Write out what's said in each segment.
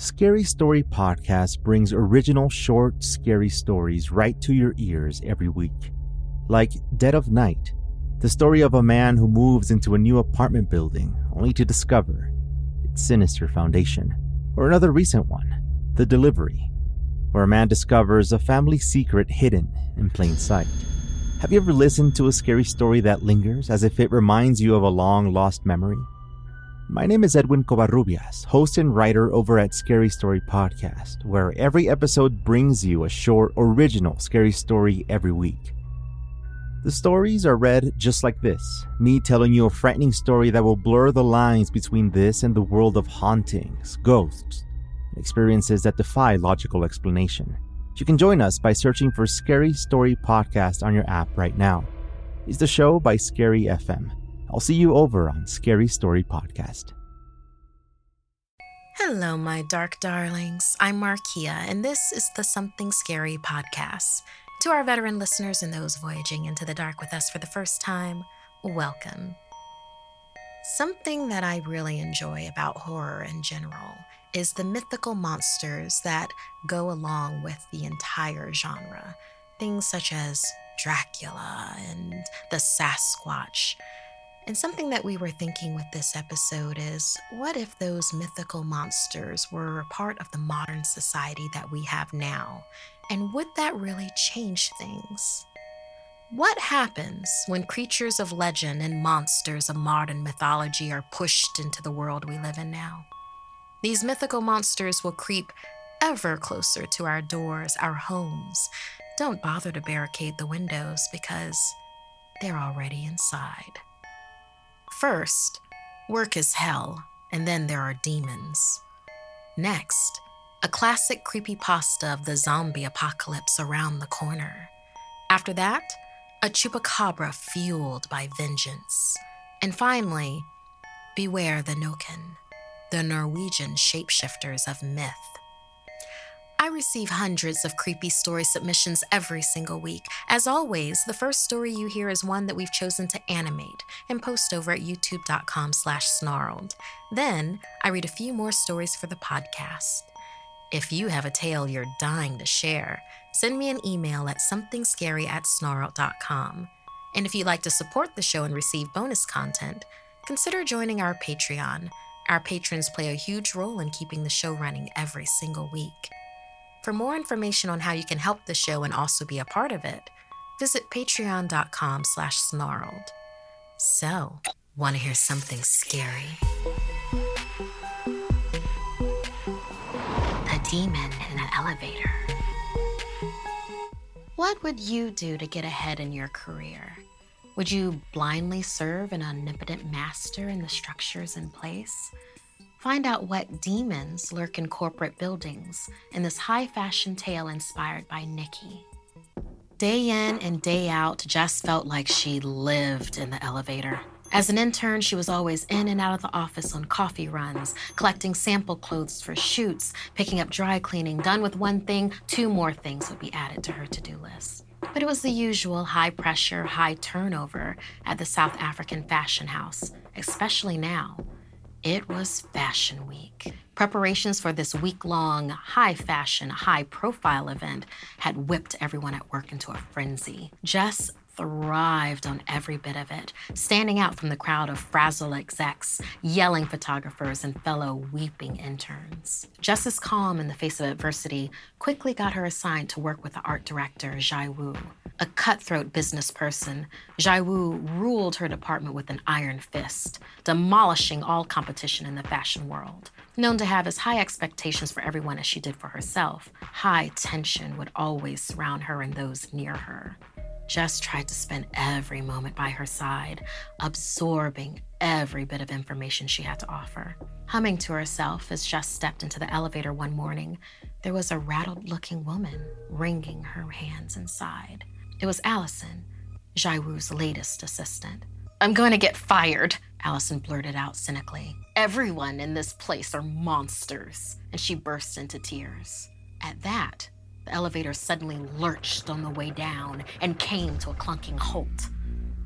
Scary Story Podcast brings original short, scary stories right to your ears every week. Like Dead of Night, the story of a man who moves into a new apartment building only to discover its sinister foundation. Or another recent one, The Delivery, where a man discovers a family secret hidden in plain sight. Have you ever listened to a scary story that lingers as if it reminds you of a long lost memory? My name is Edwin Covarrubias, host and writer over at Scary Story Podcast, where every episode brings you a short, original scary story every week. The stories are read just like this me telling you a frightening story that will blur the lines between this and the world of hauntings, ghosts, experiences that defy logical explanation. You can join us by searching for Scary Story Podcast on your app right now. It's the show by Scary FM. I'll see you over on Scary Story Podcast. Hello, my dark darlings. I'm Markia, and this is the Something Scary podcast. To our veteran listeners and those voyaging into the dark with us for the first time, welcome. Something that I really enjoy about horror in general is the mythical monsters that go along with the entire genre. Things such as Dracula and the Sasquatch and something that we were thinking with this episode is what if those mythical monsters were a part of the modern society that we have now? And would that really change things? What happens when creatures of legend and monsters of modern mythology are pushed into the world we live in now? These mythical monsters will creep ever closer to our doors, our homes. Don't bother to barricade the windows because they're already inside. First, work is hell, and then there are demons. Next, a classic creepypasta of the zombie apocalypse around the corner. After that, a chupacabra fueled by vengeance. And finally, beware the Nokken, the Norwegian shapeshifters of myth. I receive hundreds of creepy story submissions every single week. As always, the first story you hear is one that we've chosen to animate and post over at youtube.com slash snarled. Then I read a few more stories for the podcast. If you have a tale you're dying to share, send me an email at somethingscary at. And if you'd like to support the show and receive bonus content, consider joining our Patreon. Our patrons play a huge role in keeping the show running every single week. For more information on how you can help the show and also be a part of it, visit patreon.com slash snarled. So, want to hear something scary? A demon in an elevator. What would you do to get ahead in your career? Would you blindly serve an omnipotent master in the structures in place? Find out what demons lurk in corporate buildings in this high fashion tale inspired by Nikki. Day in and day out, Jess felt like she lived in the elevator. As an intern, she was always in and out of the office on coffee runs, collecting sample clothes for shoots, picking up dry cleaning. Done with one thing, two more things would be added to her to do list. But it was the usual high pressure, high turnover at the South African fashion house, especially now. It was Fashion Week. Preparations for this week long, high fashion, high profile event had whipped everyone at work into a frenzy. Jess thrived on every bit of it, standing out from the crowd of frazzled execs, yelling photographers, and fellow weeping interns. Jess's calm in the face of adversity quickly got her assigned to work with the art director, Jai Wu. A cutthroat business person, Jai Wu ruled her department with an iron fist, demolishing all competition in the fashion world. Known to have as high expectations for everyone as she did for herself, high tension would always surround her and those near her. Jess tried to spend every moment by her side, absorbing every bit of information she had to offer. Humming to herself as Jess stepped into the elevator one morning, there was a rattled looking woman wringing her hands inside. It was Allison, Jai Wu's latest assistant. I'm going to get fired, Allison blurted out cynically. Everyone in this place are monsters. And she burst into tears. At that, elevator suddenly lurched on the way down and came to a clunking halt.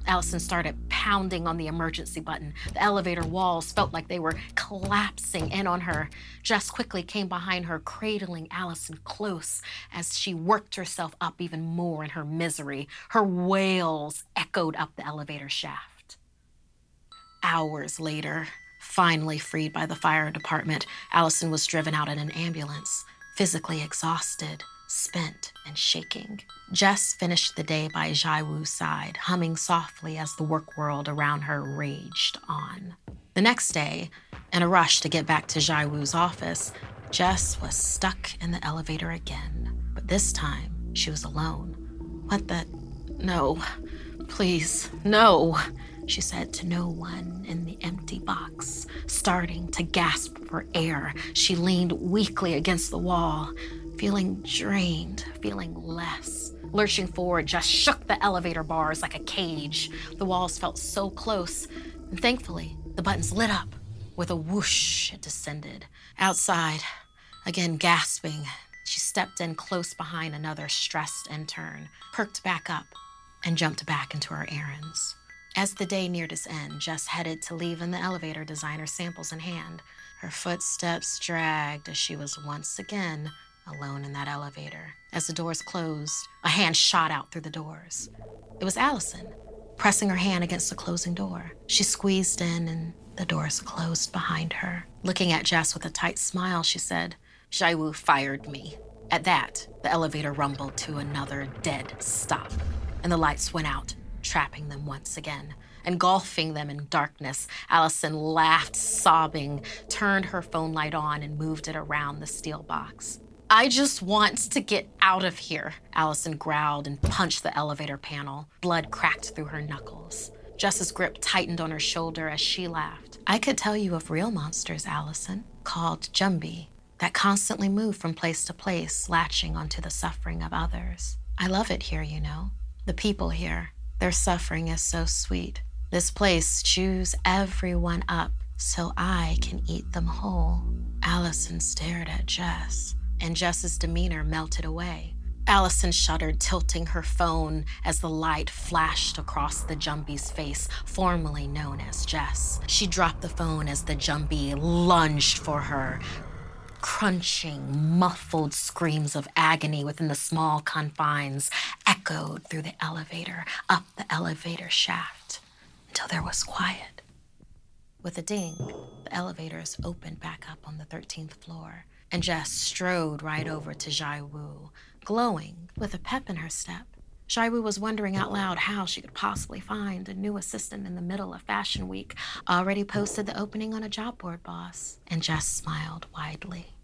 Allison started pounding on the emergency button. The elevator walls felt like they were collapsing in on her. Jess quickly came behind her, cradling Allison close as she worked herself up even more in her misery. Her wails echoed up the elevator shaft. Hours later, finally freed by the fire department, Allison was driven out in an ambulance, physically exhausted spent and shaking. Jess finished the day by Jai Wu's side, humming softly as the work world around her raged on. The next day, in a rush to get back to Jai Wu's office, Jess was stuck in the elevator again. But this time, she was alone. What the? No. Please, no, she said to no one in the empty box. Starting to gasp for air, she leaned weakly against the wall feeling drained, feeling less. Lurching forward, Jess shook the elevator bars like a cage. The walls felt so close, and thankfully, the buttons lit up. With a whoosh, it descended. Outside, again gasping, she stepped in close behind another stressed intern, perked back up, and jumped back into her errands. As the day neared its end, Jess headed to leave in the elevator, designer samples in hand. Her footsteps dragged as she was once again alone in that elevator. As the doors closed, a hand shot out through the doors. It was Allison, pressing her hand against the closing door. She squeezed in, and the doors closed behind her. Looking at Jess with a tight smile, she said, Jai Wu fired me. At that, the elevator rumbled to another dead stop, and the lights went out, trapping them once again. Engulfing them in darkness, Allison laughed, sobbing, turned her phone light on, and moved it around the steel box. I just want to get out of here, Allison growled and punched the elevator panel. Blood cracked through her knuckles. Jess's grip tightened on her shoulder as she laughed. I could tell you of real monsters, Allison, called Jumbi, that constantly move from place to place, latching onto the suffering of others. I love it here, you know. The people here, their suffering is so sweet. This place chews everyone up so I can eat them whole. Allison stared at Jess and Jess's demeanor melted away. Allison shuddered, tilting her phone as the light flashed across the Jumbi's face, formerly known as Jess. She dropped the phone as the Jumbi lunged for her. Crunching, muffled screams of agony within the small confines echoed through the elevator, up the elevator shaft, until there was quiet. With a ding, the elevators opened back up on the 13th floor and Jess strode right over to Jai Wu, glowing with a pep in her step. Jai Wu was wondering out loud how she could possibly find a new assistant in the middle of Fashion Week, already posted the opening on a job board boss, and Jess smiled widely.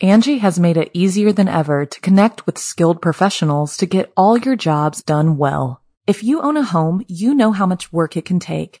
Angi has made it easier than ever to connect with skilled professionals to get all your jobs done well. If you own a home, you know how much work it can take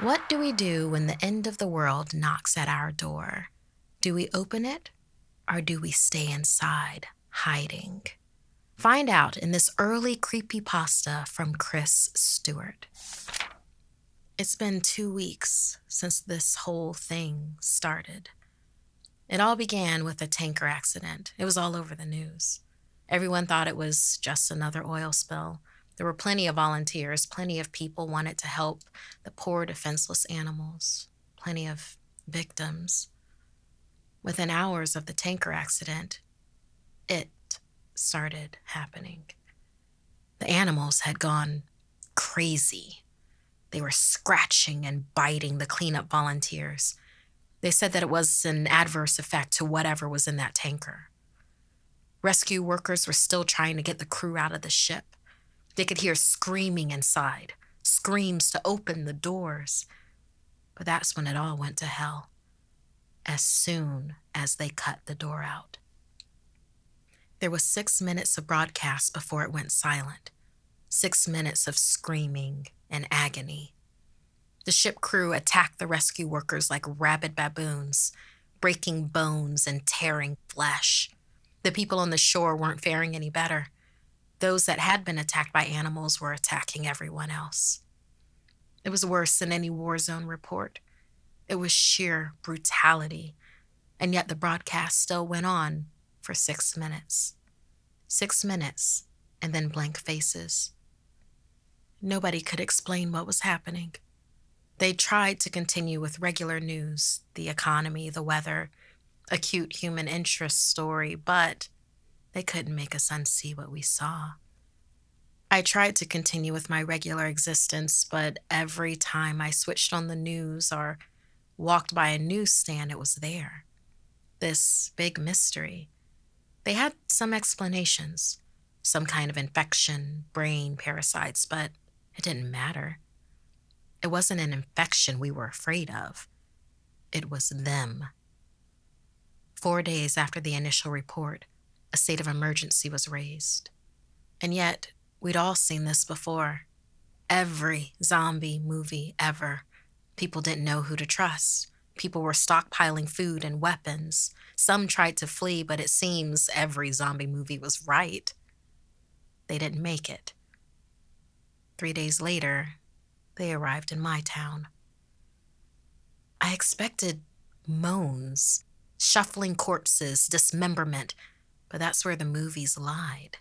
What do we do when the end of the world knocks at our door? Do we open it or do we stay inside, hiding? Find out in this early creepy pasta from Chris Stewart. It's been two weeks since this whole thing started. It all began with a tanker accident. It was all over the news. Everyone thought it was just another oil spill. There were plenty of volunteers, plenty of people wanted to help the poor, defenseless animals, plenty of victims. Within hours of the tanker accident, it started happening. The animals had gone crazy. They were scratching and biting the cleanup volunteers. They said that it was an adverse effect to whatever was in that tanker. Rescue workers were still trying to get the crew out of the ship. They could hear screaming inside, screams to open the doors. But that's when it all went to hell, as soon as they cut the door out. There was six minutes of broadcast before it went silent. Six minutes of screaming and agony. The ship crew attacked the rescue workers like rabid baboons, breaking bones and tearing flesh. The people on the shore weren't faring any better. Those that had been attacked by animals were attacking everyone else. It was worse than any war zone report. It was sheer brutality. And yet the broadcast still went on for six minutes. Six minutes, and then blank faces. Nobody could explain what was happening. They tried to continue with regular news, the economy, the weather, acute human interest story, but they couldn't make us unsee what we saw. I tried to continue with my regular existence, but every time I switched on the news or walked by a newsstand, it was there. This big mystery. They had some explanations some kind of infection, brain parasites, but it didn't matter. It wasn't an infection we were afraid of, it was them. Four days after the initial report, a state of emergency was raised. And yet, we'd all seen this before. Every zombie movie ever. People didn't know who to trust. People were stockpiling food and weapons. Some tried to flee, but it seems every zombie movie was right. They didn't make it. Three days later, they arrived in my town. I expected moans, shuffling corpses, dismemberment, but that's where the movies lied.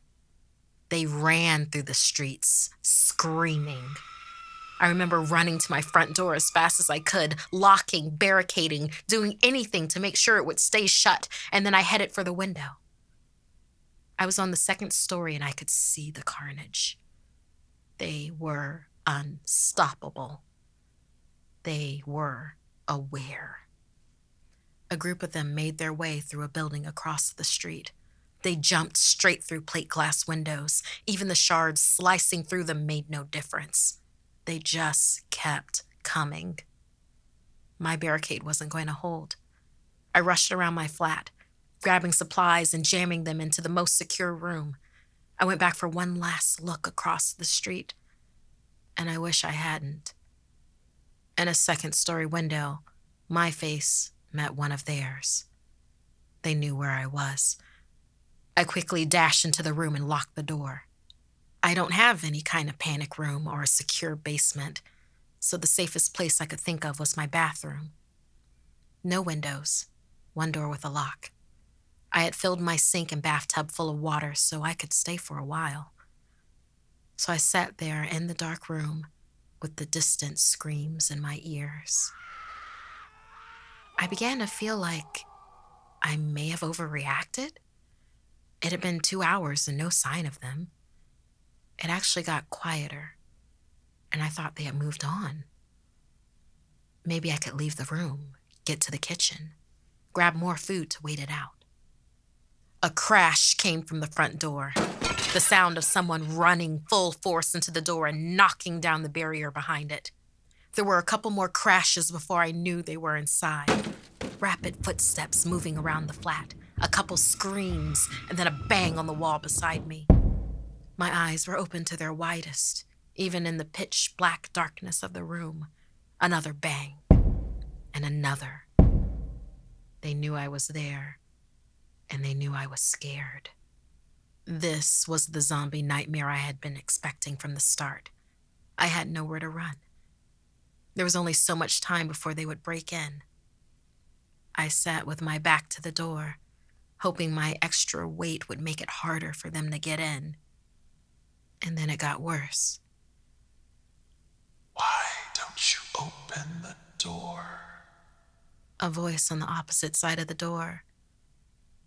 They ran through the streets, screaming. I remember running to my front door as fast as I could, locking, barricading, doing anything to make sure it would stay shut, and then I headed for the window. I was on the second story and I could see the carnage. They were unstoppable. They were aware. A group of them made their way through a building across the street. They jumped straight through plate glass windows. Even the shards slicing through them made no difference. They just kept coming. My barricade wasn't going to hold. I rushed around my flat, grabbing supplies and jamming them into the most secure room. I went back for one last look across the street, and I wish I hadn't. In a second story window, my face met one of theirs. They knew where I was. I quickly dashed into the room and locked the door. I don't have any kind of panic room or a secure basement, so the safest place I could think of was my bathroom. No windows, one door with a lock. I had filled my sink and bathtub full of water so I could stay for a while. So I sat there in the dark room with the distant screams in my ears. I began to feel like I may have overreacted. It had been two hours and no sign of them. It actually got quieter, and I thought they had moved on. Maybe I could leave the room, get to the kitchen, grab more food to wait it out. A crash came from the front door. The sound of someone running full force into the door and knocking down the barrier behind it. There were a couple more crashes before I knew they were inside. Rapid footsteps moving around the flat, a couple screams, and then a bang on the wall beside me. My eyes were open to their widest, even in the pitch black darkness of the room. Another bang, and another. They knew I was there and they knew I was scared. This was the zombie nightmare I had been expecting from the start. I had nowhere to run. There was only so much time before they would break in. I sat with my back to the door, hoping my extra weight would make it harder for them to get in. And then it got worse. Why don't you open the door? A voice on the opposite side of the door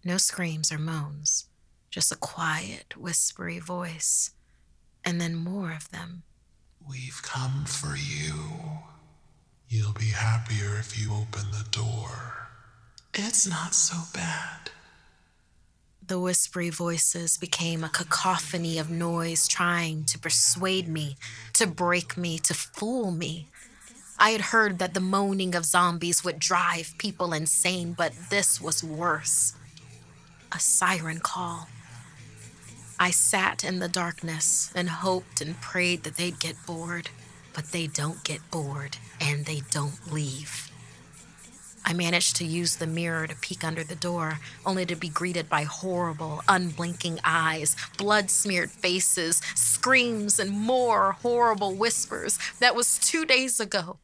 no screams or moans, just a quiet, whispery voice, and then more of them. We've come for you. You'll be happier if you open the door. It's not so bad. The whispery voices became a cacophony of noise trying to persuade me, to break me, to fool me. I had heard that the moaning of zombies would drive people insane, but this was worse a siren call. I sat in the darkness and hoped and prayed that they'd get bored, but they don't get bored and they don't leave. I managed to use the mirror to peek under the door, only to be greeted by horrible, unblinking eyes, blood smeared faces, screams, and more horrible whispers. That was two days ago.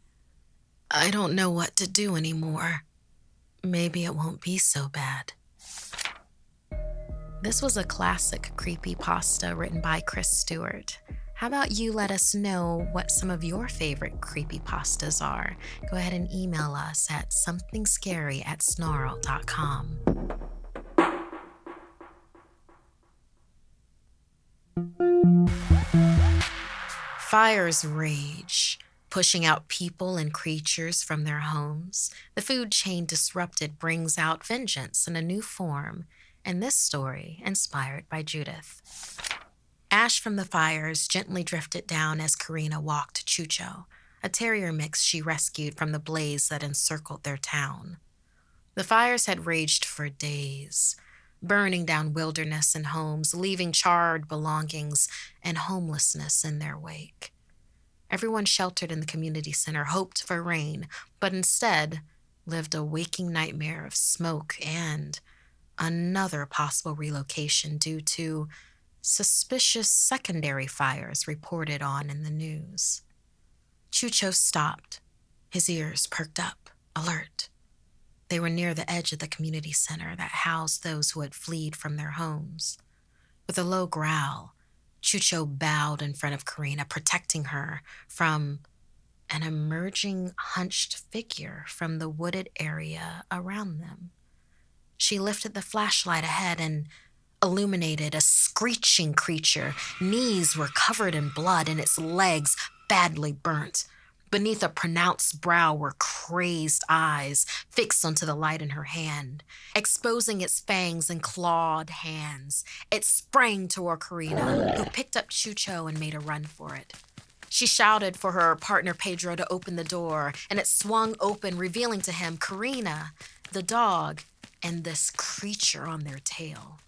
I don't know what to do anymore. Maybe it won't be so bad. This was a classic creepy pasta written by Chris Stewart. How about you let us know what some of your favorite creepy pastas are? Go ahead and email us at somethingscary at snarl.com. Fires rage, pushing out people and creatures from their homes. The food chain disrupted brings out vengeance in a new form, and this story inspired by Judith. Ash from the fires gently drifted down as Karina walked Chucho, a terrier mix she rescued from the blaze that encircled their town. The fires had raged for days, burning down wilderness and homes, leaving charred belongings and homelessness in their wake. Everyone sheltered in the community center hoped for rain, but instead lived a waking nightmare of smoke and another possible relocation due to suspicious secondary fires reported on in the news. Chucho stopped, his ears perked up, alert. They were near the edge of the community center that housed those who had fled from their homes. With a low growl, Chucho bowed in front of Karina, protecting her from an emerging hunched figure from the wooded area around them. She lifted the flashlight ahead and illuminated a screeching creature. Knees were covered in blood and its legs badly burnt. Beneath a pronounced brow were crazed eyes fixed onto the light in her hand. Exposing its fangs and clawed hands, it sprang toward Karina, who picked up Chucho and made a run for it. She shouted for her partner Pedro to open the door, and it swung open, revealing to him Karina, the dog, and this creature on their tail.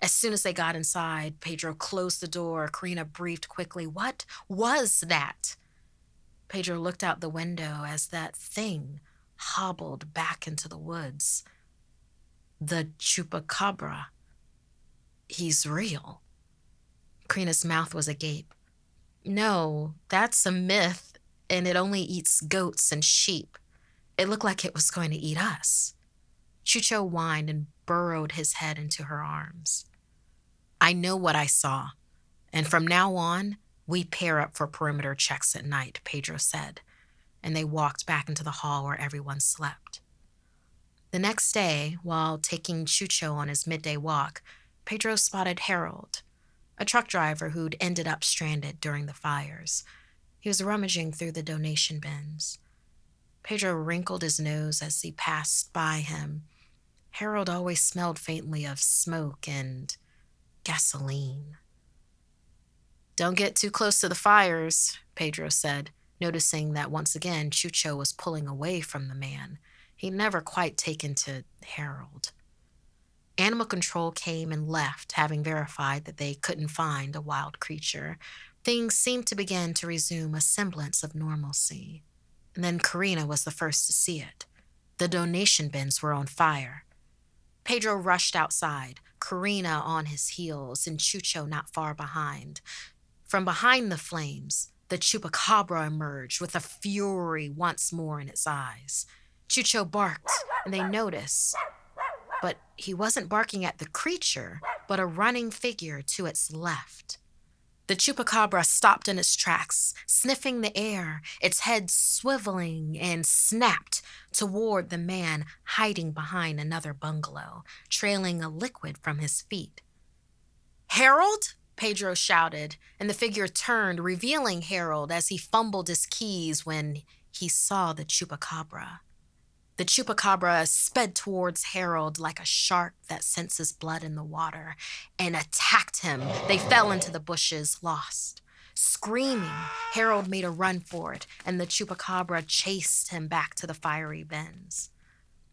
As soon as they got inside, Pedro closed the door. Karina breathed quickly. What was that? Pedro looked out the window as that thing hobbled back into the woods. The chupacabra. He's real. Karina's mouth was agape. No, that's a myth, and it only eats goats and sheep. It looked like it was going to eat us. Chucho whined and burrowed his head into her arms. I know what I saw, and from now on, we pair up for perimeter checks at night, Pedro said, and they walked back into the hall where everyone slept. The next day, while taking Chucho on his midday walk, Pedro spotted Harold, a truck driver who'd ended up stranded during the fires. He was rummaging through the donation bins. Pedro wrinkled his nose as he passed by him Harold always smelled faintly of smoke and gasoline. Don't get too close to the fires, Pedro said, noticing that once again Chucho was pulling away from the man. He'd never quite taken to Harold. Animal control came and left, having verified that they couldn't find a wild creature. Things seemed to begin to resume a semblance of normalcy. And then Karina was the first to see it. The donation bins were on fire. Pedro rushed outside, Karina on his heels, and Chucho not far behind. From behind the flames, the chupacabra emerged with a fury once more in its eyes. Chucho barked, and they noticed. But he wasn't barking at the creature, but a running figure to its left. The chupacabra stopped in its tracks, sniffing the air, its head swiveling, and snapped toward the man hiding behind another bungalow, trailing a liquid from his feet. Harold? Pedro shouted, and the figure turned, revealing Harold as he fumbled his keys when he saw the chupacabra. The chupacabra sped towards Harold like a shark that senses blood in the water and attacked him. They fell into the bushes, lost. Screaming, Harold made a run for it, and the chupacabra chased him back to the fiery bins.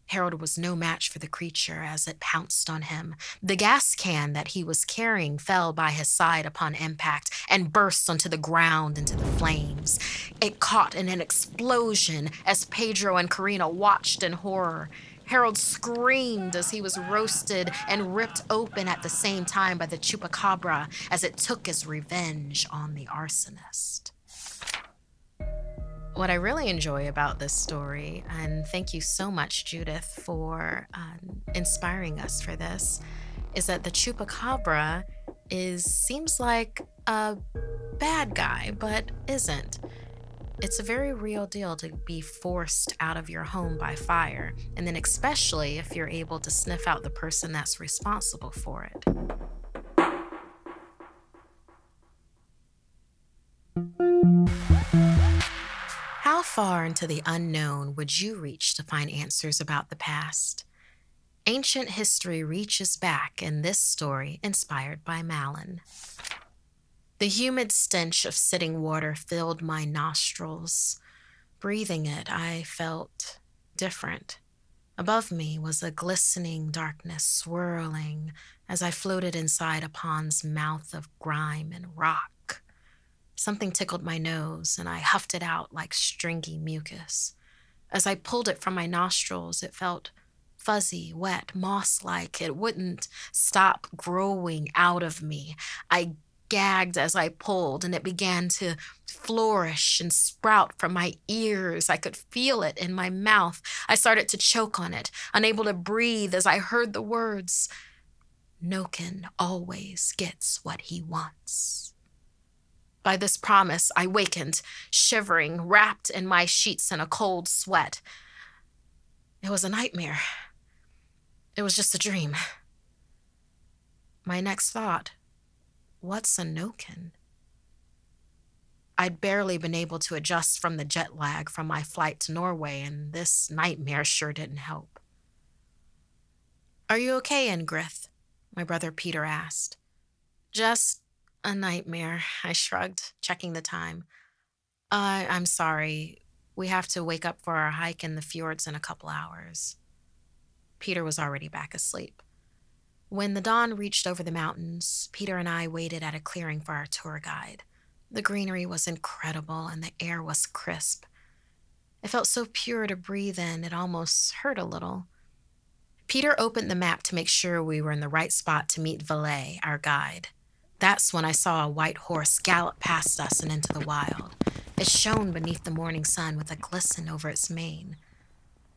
Harold was no match for the creature as it pounced on him. The gas can that he was carrying fell by his side upon impact and burst onto the ground into the flames. It caught in an explosion as Pedro and Karina watched in horror. Harold screamed as he was roasted and ripped open at the same time by the chupacabra as it took its revenge on the arsonist what I really enjoy about this story, and thank you so much, Judith, for um, inspiring us for this, is that the chupacabra is seems like a bad guy, but isn't. It's a very real deal to be forced out of your home by fire, and then especially if you're able to sniff out the person that's responsible for it. How far into the unknown would you reach to find answers about the past? Ancient history reaches back in this story inspired by Malin. The humid stench of sitting water filled my nostrils. Breathing it, I felt different. Above me was a glistening darkness swirling as I floated inside a pond's mouth of grime and rock. Something tickled my nose, and I huffed it out like stringy mucus. As I pulled it from my nostrils, it felt fuzzy, wet, moss like. It wouldn't stop growing out of me. I gagged as I pulled, and it began to flourish and sprout from my ears. I could feel it in my mouth. I started to choke on it, unable to breathe as I heard the words Nokken always gets what he wants. By this promise, I wakened, shivering, wrapped in my sheets in a cold sweat. It was a nightmare. It was just a dream. My next thought what's a Nokken? I'd barely been able to adjust from the jet lag from my flight to Norway, and this nightmare sure didn't help. Are you okay, Ingrid? My brother Peter asked. Just a nightmare, I shrugged, checking the time. I'm sorry. We have to wake up for our hike in the fjords in a couple hours. Peter was already back asleep. When the dawn reached over the mountains, Peter and I waited at a clearing for our tour guide. The greenery was incredible and the air was crisp. It felt so pure to breathe in, it almost hurt a little. Peter opened the map to make sure we were in the right spot to meet Valet, our guide. That's when I saw a white horse gallop past us and into the wild. It shone beneath the morning sun with a glisten over its mane.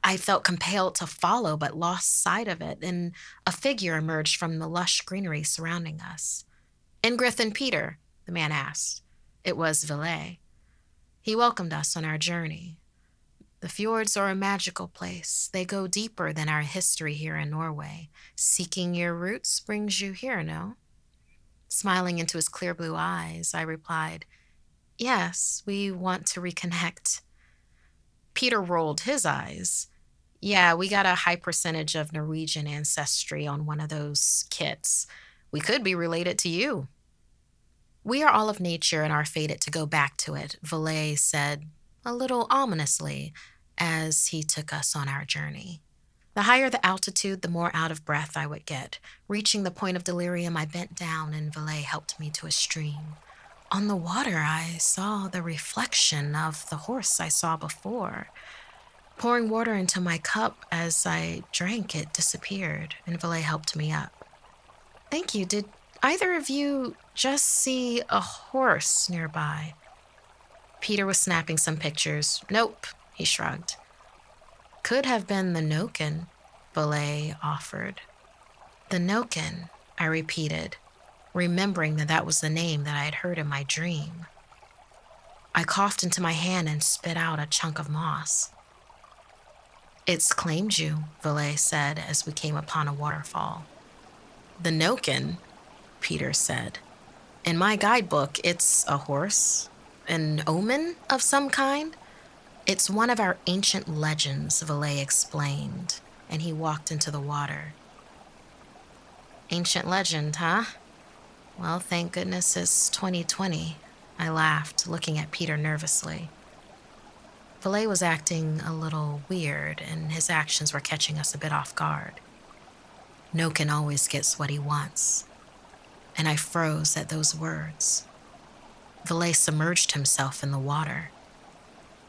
I felt compelled to follow, but lost sight of it, and a figure emerged from the lush greenery surrounding us. Ingrid and Peter, the man asked. It was Valet. He welcomed us on our journey. The fjords are a magical place. They go deeper than our history here in Norway. Seeking your roots brings you here, no? Smiling into his clear blue eyes, I replied, Yes, we want to reconnect. Peter rolled his eyes. Yeah, we got a high percentage of Norwegian ancestry on one of those kits. We could be related to you. We are all of nature and are fated to go back to it, Valet said, a little ominously, as he took us on our journey. The higher the altitude, the more out of breath I would get. Reaching the point of delirium, I bent down and Valet helped me to a stream. On the water, I saw the reflection of the horse I saw before. Pouring water into my cup as I drank, it disappeared, and Valet helped me up. Thank you. Did either of you just see a horse nearby? Peter was snapping some pictures. Nope, he shrugged. Could have been the Nokken, Valet offered. The Nokken, I repeated, remembering that that was the name that I had heard in my dream. I coughed into my hand and spit out a chunk of moss. It's claimed you, Valet said as we came upon a waterfall. The Nokken, Peter said. In my guidebook, it's a horse, an omen of some kind. It's one of our ancient legends, Valet explained, and he walked into the water. Ancient legend, huh? Well, thank goodness it's 2020. I laughed, looking at Peter nervously. Valet was acting a little weird, and his actions were catching us a bit off guard. Nokken always gets what he wants. And I froze at those words. Valet submerged himself in the water.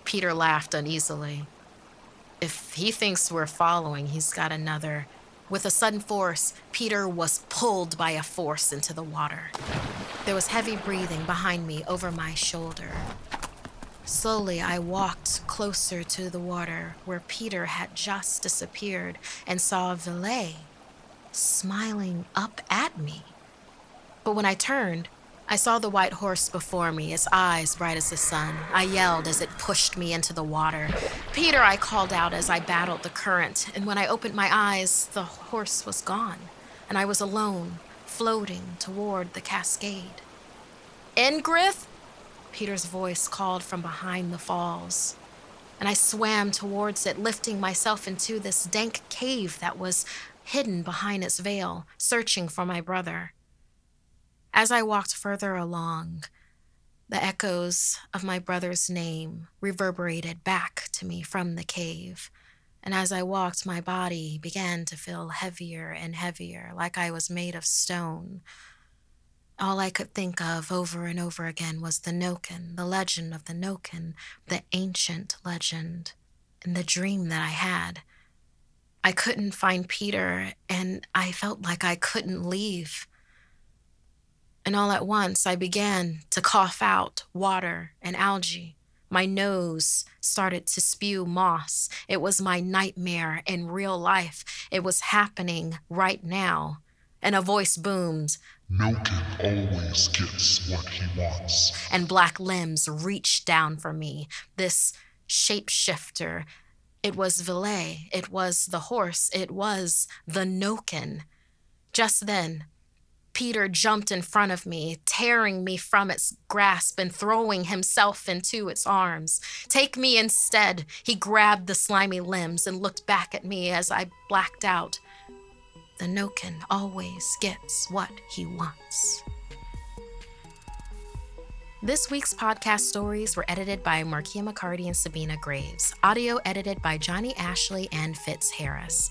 Peter laughed uneasily. If he thinks we're following, he's got another. With a sudden force, Peter was pulled by a force into the water. There was heavy breathing behind me over my shoulder. Slowly, I walked closer to the water where Peter had just disappeared and saw Valet smiling up at me. But when I turned, I saw the white horse before me, its eyes bright as the sun. I yelled as it pushed me into the water. Peter, I called out as I battled the current, and when I opened my eyes, the horse was gone, and I was alone, floating toward the cascade. Ingrid? Peter's voice called from behind the falls, and I swam towards it, lifting myself into this dank cave that was hidden behind its veil, searching for my brother. As I walked further along, the echoes of my brother's name reverberated back to me from the cave. And as I walked, my body began to feel heavier and heavier, like I was made of stone. All I could think of over and over again was the Nokken, the legend of the Nokken, the ancient legend, and the dream that I had. I couldn't find Peter, and I felt like I couldn't leave. And all at once, I began to cough out water and algae. My nose started to spew moss. It was my nightmare in real life. It was happening right now. And a voice boomed Nokken always gets what he wants. And black limbs reached down for me. This shapeshifter. It was Valet. It was the horse. It was the Nokken. Just then, Peter jumped in front of me, tearing me from its grasp and throwing himself into its arms. Take me instead. He grabbed the slimy limbs and looked back at me as I blacked out. The Nokken always gets what he wants. This week's podcast stories were edited by Markia McCarty and Sabina Graves, audio edited by Johnny Ashley and Fitz Harris.